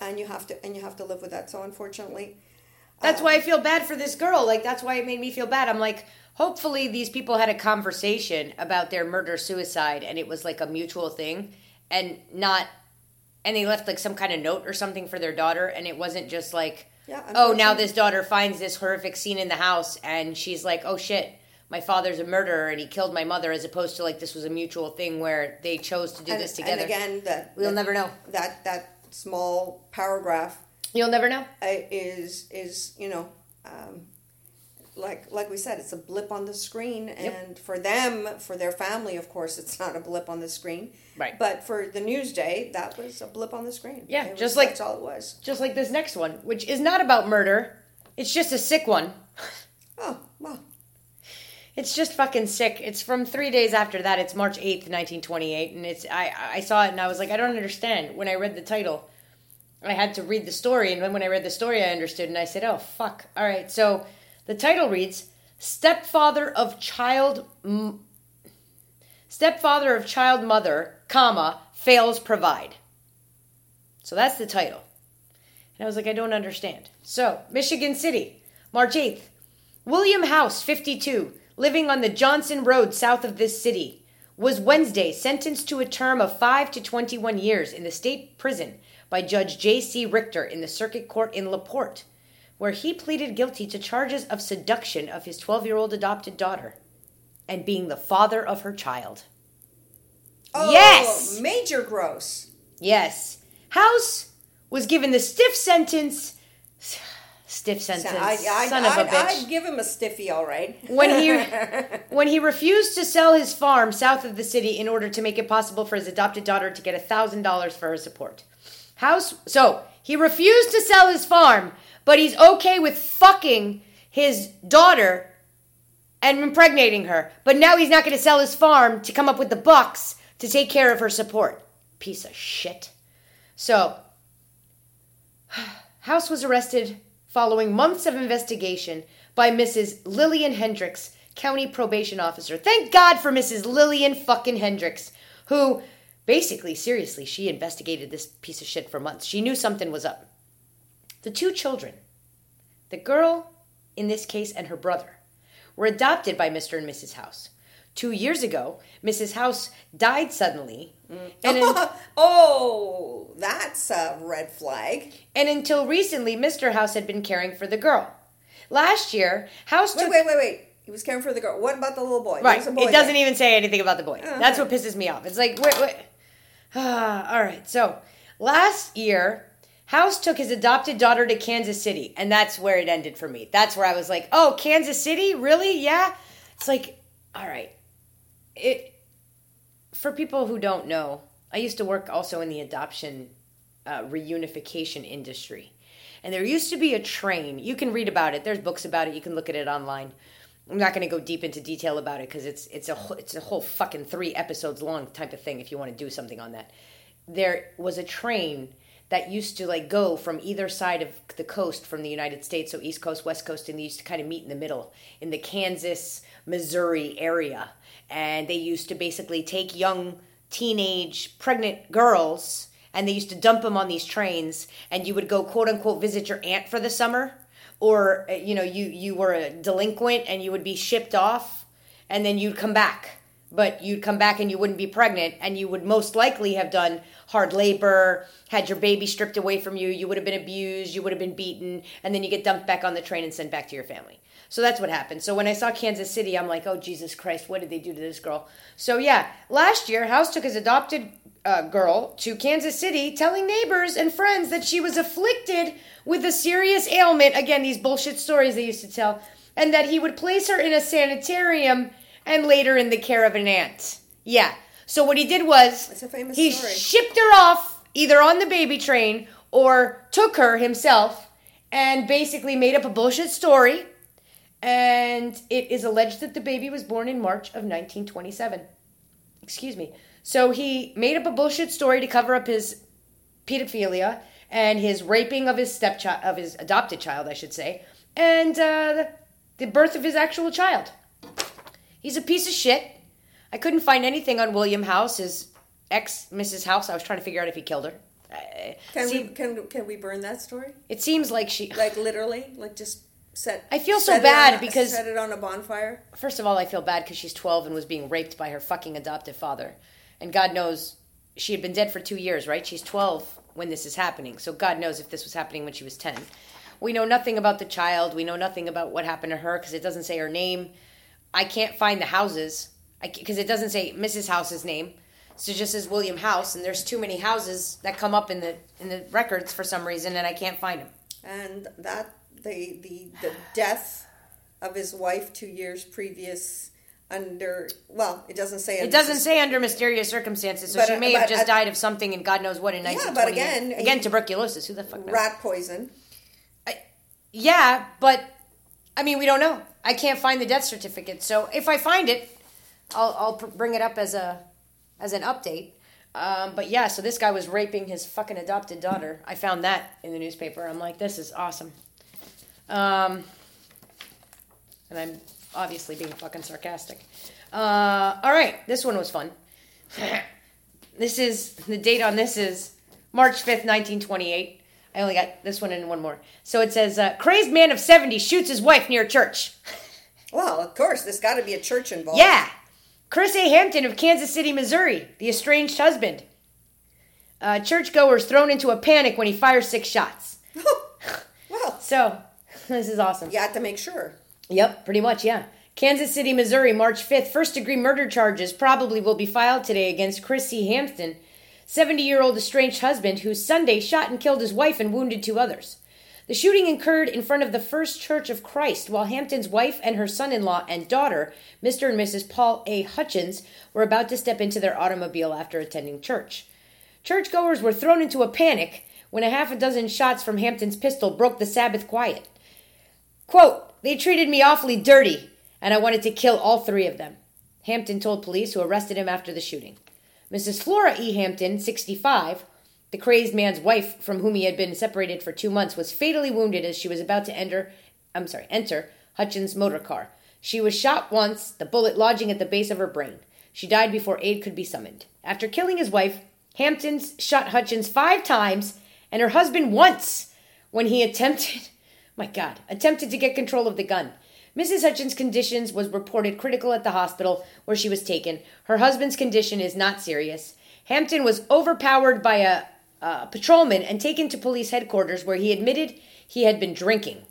And you have to and you have to live with that. So unfortunately, that's uh, why I feel bad for this girl. Like that's why it made me feel bad. I'm like, hopefully these people had a conversation about their murder suicide and it was like a mutual thing and not and they left like some kind of note or something for their daughter and it wasn't just like yeah, oh now this daughter finds this horrific scene in the house and she's like oh shit my father's a murderer and he killed my mother, as opposed to like this was a mutual thing where they chose to do and, this together. And again, that we'll that, never know. That that small paragraph. You'll never know. Is is you know, um, like like we said, it's a blip on the screen, and for them, for their family, of course, it's not a blip on the screen. Right. But for the Newsday, that was a blip on the screen. Yeah, It was- just like- that's all it was. Just like this next one, which is not about murder. It's just a sick one. Oh well, It's just fucking sick. It's from three days after that. It's March eighth, nineteen twenty-eight, and it's I I saw it and I was like, I don't understand. When I read the title, I had to read the story, and then when I read the story, I understood, and I said, Oh fuck! All right, so the title reads: Stepfather of child, m- stepfather of child mother, comma fails provide. So that's the title, and I was like, I don't understand. So Michigan City, March eighth. William House, 52, living on the Johnson Road south of this city, was Wednesday sentenced to a term of 5 to 21 years in the state prison by Judge J.C. Richter in the Circuit Court in LaPorte, where he pleaded guilty to charges of seduction of his 12 year old adopted daughter and being the father of her child. oh, Yes! major gross. Yes, House was given the stiff sentence. Stiff sentence. I, I, son of a bitch. I'd give him a stiffy, all right. when he when he refused to sell his farm south of the city in order to make it possible for his adopted daughter to get a thousand dollars for her support. House so he refused to sell his farm, but he's okay with fucking his daughter and impregnating her. But now he's not going to sell his farm to come up with the bucks to take care of her support. Piece of shit. So House was arrested following months of investigation by Mrs. Lillian Hendricks, county probation officer. Thank God for Mrs. Lillian fucking Hendricks, who basically, seriously, she investigated this piece of shit for months. She knew something was up. The two children, the girl in this case and her brother, were adopted by Mr. and Mrs. House. Two years ago, Mrs. House died suddenly, and, in- oh, that's a red flag. and until recently, Mr. House had been caring for the girl. Last year, House Wait, took wait, wait, wait. He was caring for the girl. What about the little boy? right. Boy It doesn't there. even say anything about the boy. Oh, That's what pisses me off. It's like wait, wait. Ah, all right. So last year, House took his adopted daughter to Kansas City, and that's where it ended for me. That's where I was like, oh, Kansas City, really? Yeah. It's like, all right. It for people who don't know, I used to work also in the adoption uh, reunification industry. And there used to be a train. You can read about it. There's books about it. You can look at it online. I'm not going to go deep into detail about it because it's it's a it's a whole fucking three episodes long type of thing. If you want to do something on that, there was a train that used to like go from either side of the coast from the United States, so East Coast, West Coast, and they used to kind of meet in the middle in the Kansas, Missouri area, and they used to basically take young teenage pregnant girls and they used to dump them on these trains and you would go quote unquote visit your aunt for the summer or uh, you know you you were a delinquent and you would be shipped off and then you'd come back but you'd come back and you wouldn't be pregnant and you would most likely have done hard labor had your baby stripped away from you you would have been abused you would have been beaten and then you get dumped back on the train and sent back to your family. So that's what happened. So when i saw kansas city i'm like oh jesus christ what did they do to this girl? So yeah last year house took his adopted uh, girl to Kansas City, telling neighbors and friends that she was afflicted with a serious ailment. Again, these bullshit stories they used to tell, and that he would place her in a sanitarium and later in the care of an aunt. Yeah. So what he did was It's a famous he story. shipped her off either on the baby train or took her himself and basically made up a bullshit story. And it is alleged that the baby was born in March of 1927 excuse me. So he made up a bullshit story to cover up his pedophilia and his raping of his stepchild, of his adopted child, I should say, and uh, the birth of his actual child. He's a piece of shit. I couldn't find anything on William House, his ex Mrs. House. I was trying to figure out if he killed her. Can see- we can can we burn that story? it seems like she. Like literally, like just set. I feel so set it bad on because- set it on a bonfire. First of all, I feel bad because she's 12 and was being raped by her fucking adoptive father. And God knows she had been dead for two years, right? She's 12 when this is happening. So God knows if this was happening when she was 10. We know nothing about the child. We know nothing about what happened to her because it doesn't say her name. I can't find the houses because it doesn't say Mrs. House's name. So it just says William House, and there's too many houses that come up in the in the records for some reason, and I can't find them. and that the the the death of his wife two years previous under, well, it doesn't say. It doesn't say under mysterious circumstances, so But, she uh, may have just uh, died of something and God knows what in Yeah, but again, again he- tuberculosis. Who the fuck knows? Rat poison. Yeah, but I mean, we don't know. I can't find the death certificate, so if I find it, I'll I'll bring it up as a as an update. Um, but yeah, so this guy was raping his fucking adopted daughter. I found that in the newspaper. I'm like, this is awesome. Um, and I'm obviously being fucking sarcastic. Uh, all right, this one was fun. this is the date on this is March 5th, 1928. I only got this one and one more. So it says, uh, crazed man of 70 shoots his wife near church. Well, of course, there's got to be a church involved. Yeah. Chris A. Hampton of Kansas City, Missouri, the estranged husband. Uh, churchgoers thrown into a panic when he fires six shots. well, So, this is awesome. you had to make sure. Yep, pretty much, yeah. Kansas City, Missouri, March 5th. First degree murder charges probably will be filed today against Chris C. Hampton, 70 year old estranged husband who Sunday shot and killed his wife and wounded two others. The shooting occurred in front of the First Church of Christ while Hampton's wife and her son in law and daughter, Mr. and Mrs. Paul A. Hutchins, were about to step into their automobile after attending church. Churchgoers were thrown into a panic when a half a dozen shots from Hampton's pistol broke the Sabbath quiet. Quote, they treated me awfully dirty, and I wanted to kill all three of them. Hampton told police who arrested him after the shooting. Mrs. Flora E. Hampton, 65, the crazed man's wife from whom he had been separated for two months, was fatally wounded as she was about to enter, I'm sorry, enter Hutchins' motor car. She was shot once, the bullet lodging at the base of her brain. She died before aid could be summoned. After killing his wife, Hamptons shot Hutchins five times and her husband once when he attempted, my God, attempted to get control of the gun. Mrs. Hutchins' condition was reported critical at the hospital where she was taken. Her husband's condition is not serious. Hampton was overpowered by a, a patrolman and taken to police headquarters where he admitted he had been drinking.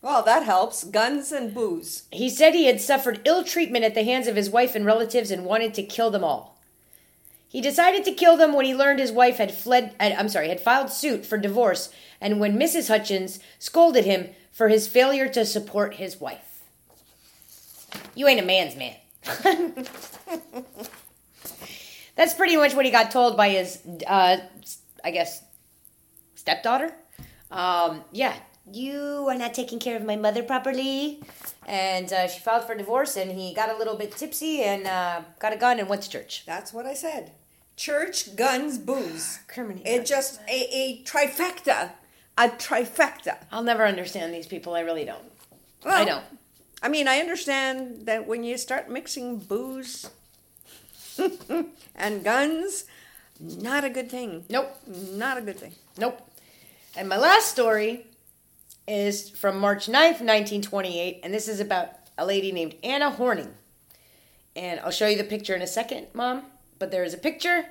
Well, that helps. Guns and booze. He said he had suffered ill treatment at the hands of his wife and relatives and wanted to kill them all. He decided to kill them when he learned his wife had fled, I'm sorry, had filed suit for divorce and when Mrs. Hutchins scolded him for his failure to support his wife. You ain't a man's man. That's pretty much what he got told by his, uh, I guess, stepdaughter. Um, yeah, you are not taking care of my mother properly. And uh, she filed for divorce, and he got a little bit tipsy and uh, got a gun and went to church. That's what I said. Church, guns, booze. Criminal. It just a, a trifecta. A trifecta. I'll never understand these people. I really don't. Well, I don't. I mean, I understand that when you start mixing booze and guns, not a good thing. Nope. Not a good thing. Nope. And my last story is from March 9th, 1928, and this is about a lady named Anna Horning. And I'll show you the picture in a second, Mom. But there is a picture,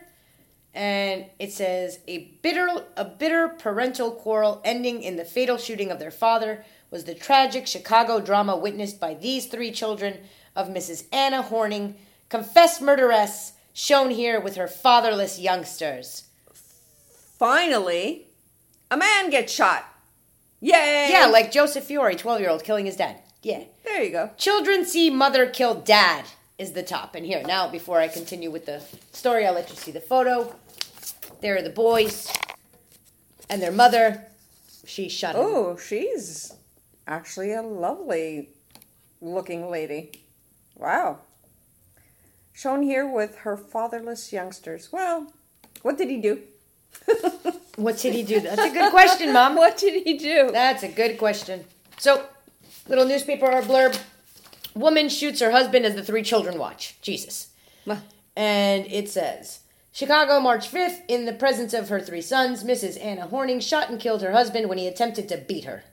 and it says a bitter, a bitter parental quarrel ending in the fatal shooting of their father was the tragic Chicago drama witnessed by these three children of Mrs. Anna Horning, confessed murderess, shown here with her fatherless youngsters. Finally, a man gets shot. Yay! Yeah, like Joseph Fiore, 12 year old, killing his dad. Yeah. there you go. Children see mother kill dad is the top. And here, now, before I continue with the story, I'll let you see the photo. There are the boys and their mother. She's shot. Oh, she's actually a lovely looking lady. Wow. Shown here with her fatherless youngsters. Well, what did he do? What did he do? That's a good question, Mom. What did he do? That's a good question. So, little newspaper or blurb. Woman shoots her husband as the three children watch. Jesus. And it says Chicago, March 5th, in the presence of her three sons, Mrs. Anna Horning shot and killed her husband when he attempted to beat her.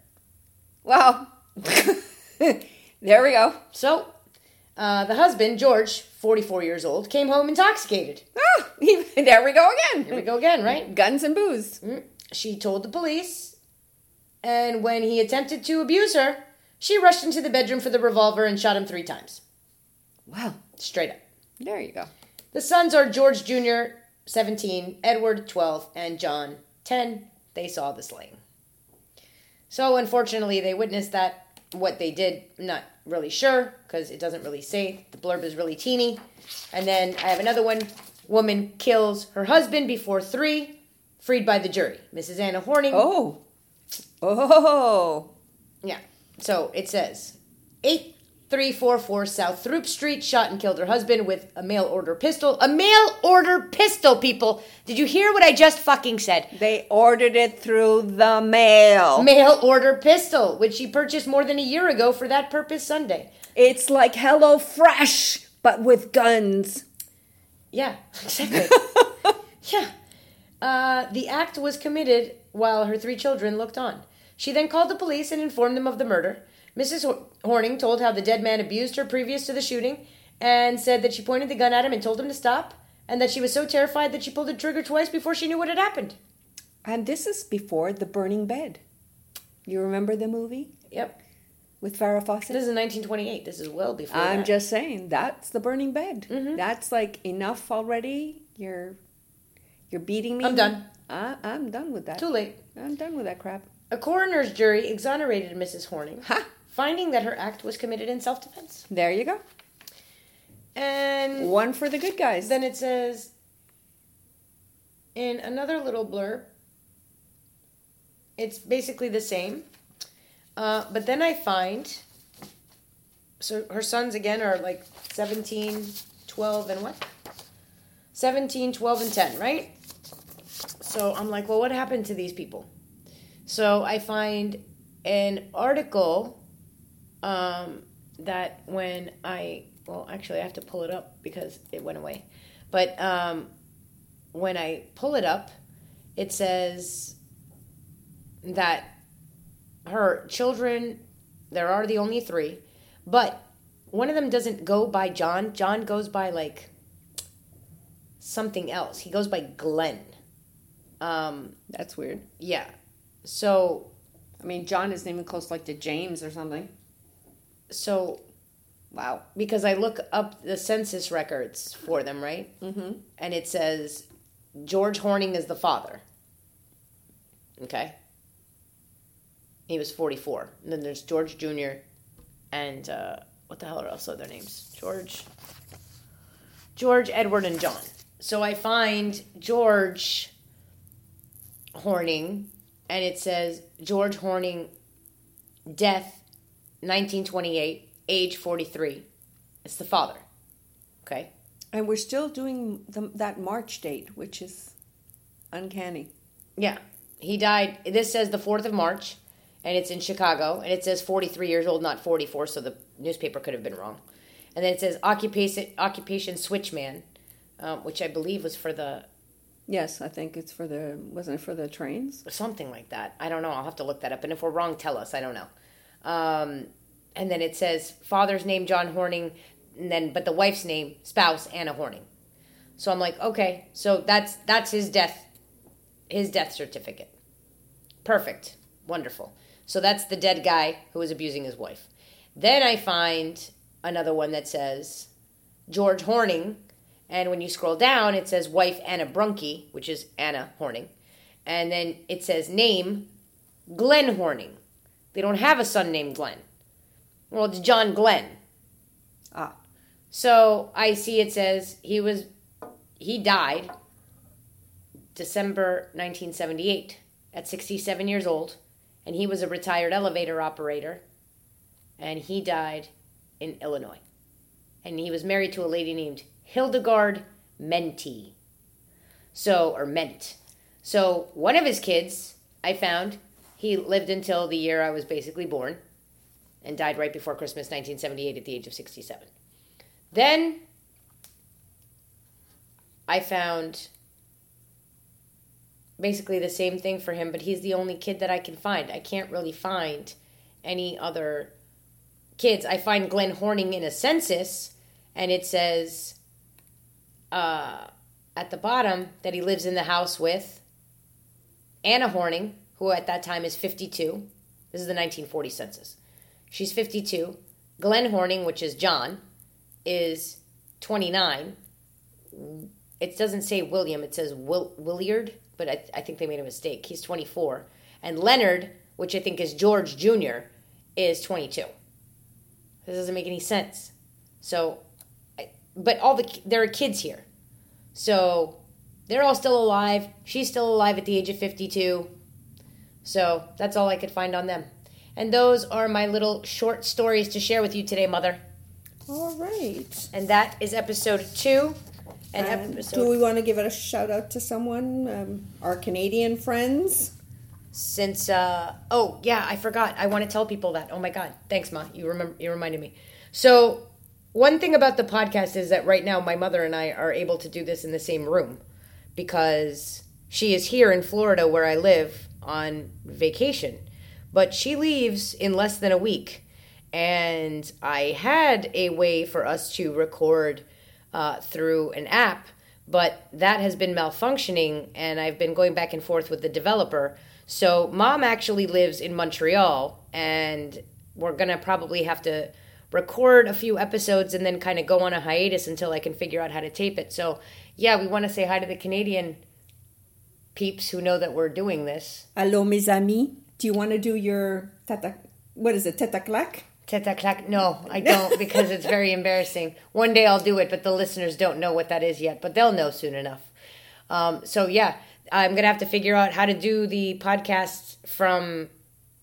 Well, there we go. So, uh, the husband, George, 44 years old, came home intoxicated. Ah, there we go again. Here we go again, right? Guns and booze. She told the police, and when he attempted to abuse her, she rushed into the bedroom for the revolver and shot him three times. Wow. Straight up. there you go. The sons are George Jr., 17, Edward, 12, and John, 10. They saw the slaying. So, unfortunately, they witnessed that what they did, not really sure because it doesn't really say. The blurb is really teeny. And then I have another one. Woman kills her husband before three, freed by the jury. Mrs. Anna Horning. Oh. Oh. Yeah. So it says 8344 South Throop Street shot and killed her husband with a mail order pistol. A mail order pistol, people. Did you hear what I just fucking said? They ordered it through the mail. Mail order pistol, which she purchased more than a year ago for that purpose Sunday. It's like Hello Fresh, but with guns. Yeah, exactly. yeah. Uh, the act was committed while her three children looked on. She then called the police and informed them of the murder. Mrs. Horning told how the dead man abused her previous to the shooting and said that she pointed the gun at him and told him to stop, and that she was so terrified that she pulled the trigger twice before she knew what had happened. And this is before The Burning Bed. You remember the movie Yep. with Farrah Fawcett? This is 1928. This is well before I'm that. just saying that's The Burning Bed. Mm-hmm. That's like enough already. You're you're beating me. I'm done. I, I'm done with that. Too late. I'm done with that crap. A coroner's jury exonerated Mrs. Horning, Ha! Finding that her act was committed in self defense. There you go. And One for the good guys. Then it says in another little blurb, it's basically the same. Uh, but then I find, so her sons again are like 17, 12, and what? 17, 12, and 10, right? So I'm like, well, what happened to these people? So I find an article um, that when I, well, actually, I have to pull it up because it went away. But um, when I pull it up, it says that her children, there are the only three, but one of them doesn't go by John. John goes by like something else. He goes by Glenn. Um, That's weird. yeah. So I mean, John isn't even close like to James or something. So Wow. because I look up the census records for them, right? Mm-hmm. And it says George Horning is the father. Okay. He was 44. And then there's George Jr. and uh, what the hell are also their names? George, George, Edward, and John. So I find George Horning, and it says George Horning, death, 1928, age 43. It's the father. Okay. And we're still doing the, that March date, which is uncanny. Yeah. He died, this says the 4th of March, and it's in Chicago, and it says 43 years old, not 44, so the newspaper could have been wrong. And then it says occupation, occupation switchman, um, which I believe was for the, Yes, I think it's for the wasn't it for the trains? something like that. I don't know. I'll have to look that up. And if we're wrong, tell us. I don't know. Um, and then it says father's name, John Horning, and then, but the wife's name, spouse, Anna Horning. So I'm like, okay, so that's that's his death, his death certificate. Perfect, wonderful. So that's the dead guy who was abusing his wife. Then I find another one that says George Horning, and when you scroll down, it says wife Anna Brunke, which is Anna Horning, and then it says name Glenn Horning. They don't have a son named Glenn. Well, it's John Glenn. Ah, So I see it says he was he died December 1978 at 67 years old and he was a retired elevator operator and he died in Illinois. And he was married to a lady named Hildegard Menti. So or Ment. So one of his kids I found he lived until the year I was basically born and died right before Christmas 1978 at the age of 67. Then I found basically the same thing for him, but he's the only kid that I can find. I can't really find any other kids. I find Glenn Horning in a census, and it says uh, at the bottom that he lives in the house with Anna Horning, who at that time is 52. This is the 1940 census. She's 52. Glenn Horning, which is John, is 29. It doesn't say William, it says Will- Williard, but I, I think they made a mistake. He's 24. And Leonard, which I think is George Jr., is 22. This doesn't make any sense. So, but all the there are kids here, so they're all still alive. She's still alive at the age of 52. So that's all I could find on them. And those are my little short stories to share with you today, Mother. All right. And that is episode two. And, And episode do we want to give it a shout out to someone? Um, our Canadian friends? since uh oh yeah i forgot i want to tell people that oh my god thanks ma you remember you reminded me so one thing about the podcast is that right now my mother and i are able to do this in the same room because she is here in florida where i live on vacation but she leaves in less than a week and i had a way for us to record uh, through an app but that has been malfunctioning and I've been going back and forth with the developer. So mom actually lives in Montreal and we're to probably have to record a few episodes and then kind of go on a hiatus until I can figure out how to tape it. So yeah, we want to say hi to the Canadian peeps who know that we're doing this. Hello, mes amis. Do you want to do your tata? What is it? Teta clack? Teta clack. No, I don't because it's very embarrassing. One day I'll do it, but the listeners don't know what that is yet, but they'll know soon enough. Um, so yeah, I'm gonna have to figure out how to do the podcast from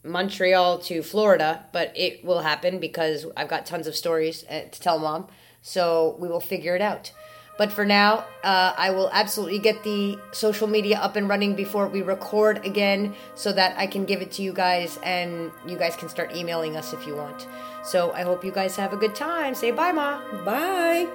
Montreal to Florida, but it will happen because I've got tons of stories uh, to tell mom. So we will figure it out. But for now, uh, I will absolutely get the social media up and running before we record again so that I can give it to you guys and you guys can start emailing us if you want. So I hope you guys have a good time. Say bye, Ma. Bye.